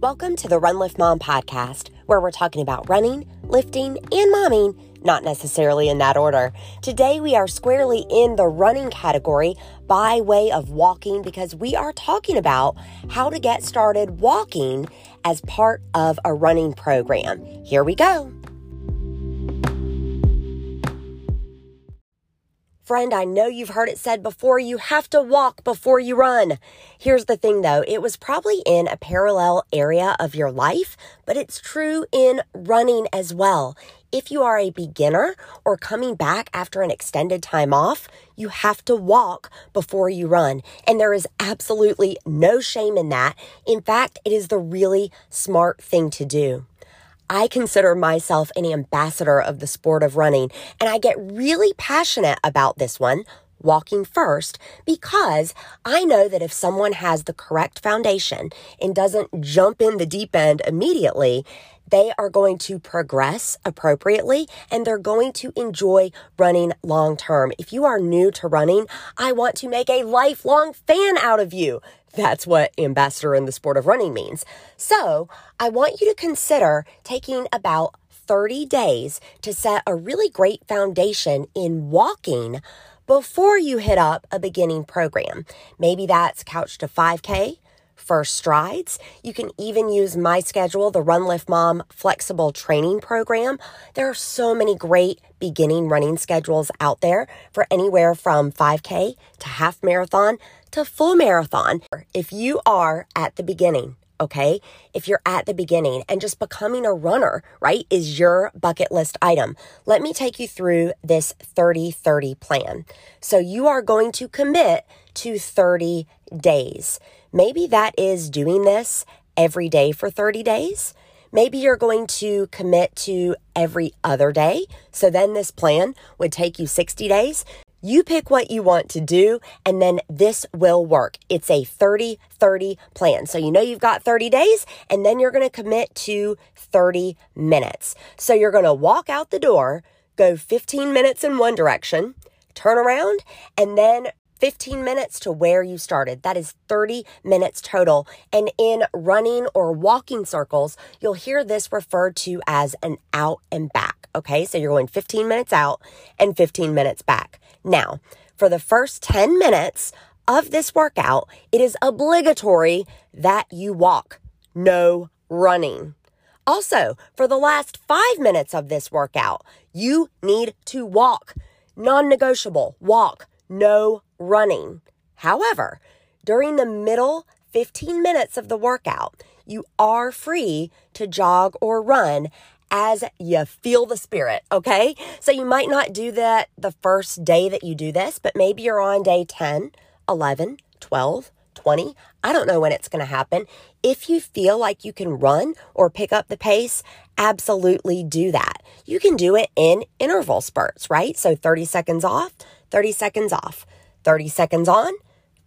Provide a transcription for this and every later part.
Welcome to the Run Lift Mom podcast, where we're talking about running, lifting, and momming, not necessarily in that order. Today, we are squarely in the running category by way of walking because we are talking about how to get started walking as part of a running program. Here we go. Friend, I know you've heard it said before, you have to walk before you run. Here's the thing though, it was probably in a parallel area of your life, but it's true in running as well. If you are a beginner or coming back after an extended time off, you have to walk before you run. And there is absolutely no shame in that. In fact, it is the really smart thing to do. I consider myself an ambassador of the sport of running, and I get really passionate about this one, walking first, because I know that if someone has the correct foundation and doesn't jump in the deep end immediately, they are going to progress appropriately and they're going to enjoy running long term. If you are new to running, I want to make a lifelong fan out of you. That's what ambassador in the sport of running means. So I want you to consider taking about 30 days to set a really great foundation in walking before you hit up a beginning program. Maybe that's couch to 5K, first strides. You can even use my schedule, the Run Lift Mom flexible training program. There are so many great beginning running schedules out there for anywhere from 5K to half marathon to full marathon. If you are at the beginning, okay? If you're at the beginning and just becoming a runner, right, is your bucket list item. Let me take you through this 30 30 plan. So you are going to commit to 30 days. Maybe that is doing this every day for 30 days. Maybe you're going to commit to every other day. So then this plan would take you 60 days. You pick what you want to do, and then this will work. It's a 30 30 plan. So you know you've got 30 days, and then you're going to commit to 30 minutes. So you're going to walk out the door, go 15 minutes in one direction, turn around, and then 15 minutes to where you started. That is 30 minutes total. And in running or walking circles, you'll hear this referred to as an out and back. Okay, so you're going 15 minutes out and 15 minutes back. Now, for the first 10 minutes of this workout, it is obligatory that you walk, no running. Also, for the last five minutes of this workout, you need to walk. Non negotiable, walk, no running. However, during the middle 15 minutes of the workout, you are free to jog or run as you feel the spirit, okay? So you might not do that the first day that you do this, but maybe you're on day 10, 11, 12, 20. I don't know when it's going to happen. If you feel like you can run or pick up the pace, absolutely do that. You can do it in interval spurts, right? So 30 seconds off, 30 seconds off, 30 seconds on,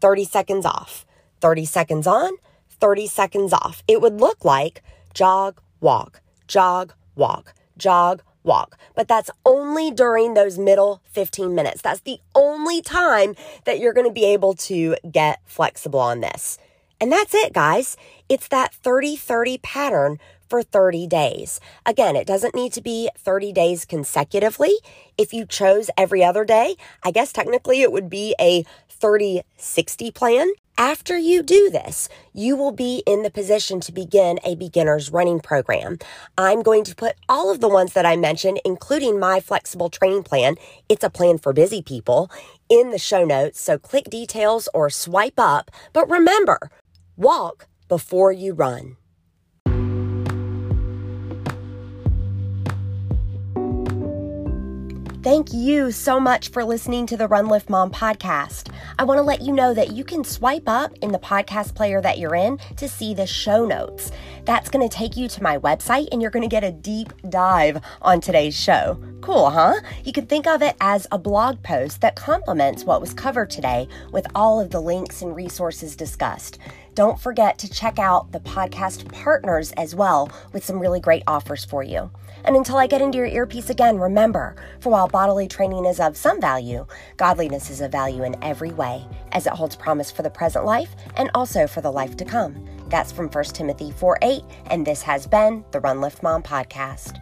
30 seconds off, 30 seconds on, 30 seconds off. It would look like jog, walk, jog, walk, jog, walk. But that's only during those middle 15 minutes. That's the only time that you're going to be able to get flexible on this. And that's it, guys. It's that 30 30 pattern for 30 days. Again, it doesn't need to be 30 days consecutively. If you chose every other day, I guess technically it would be a 30 60 plan. After you do this, you will be in the position to begin a beginner's running program. I'm going to put all of the ones that I mentioned, including my flexible training plan. It's a plan for busy people in the show notes. So click details or swipe up. But remember, walk before you run. Thank you so much for listening to the Run Lift Mom podcast. I want to let you know that you can swipe up in the podcast player that you're in to see the show notes. That's going to take you to my website and you're going to get a deep dive on today's show. Cool, huh? You can think of it as a blog post that complements what was covered today with all of the links and resources discussed. Don't forget to check out the podcast partners as well with some really great offers for you. And until I get into your earpiece again, remember for while bodily training is of some value, godliness is of value in every way, as it holds promise for the present life and also for the life to come. That's from 1 Timothy 4 8, and this has been the Run Lift Mom podcast.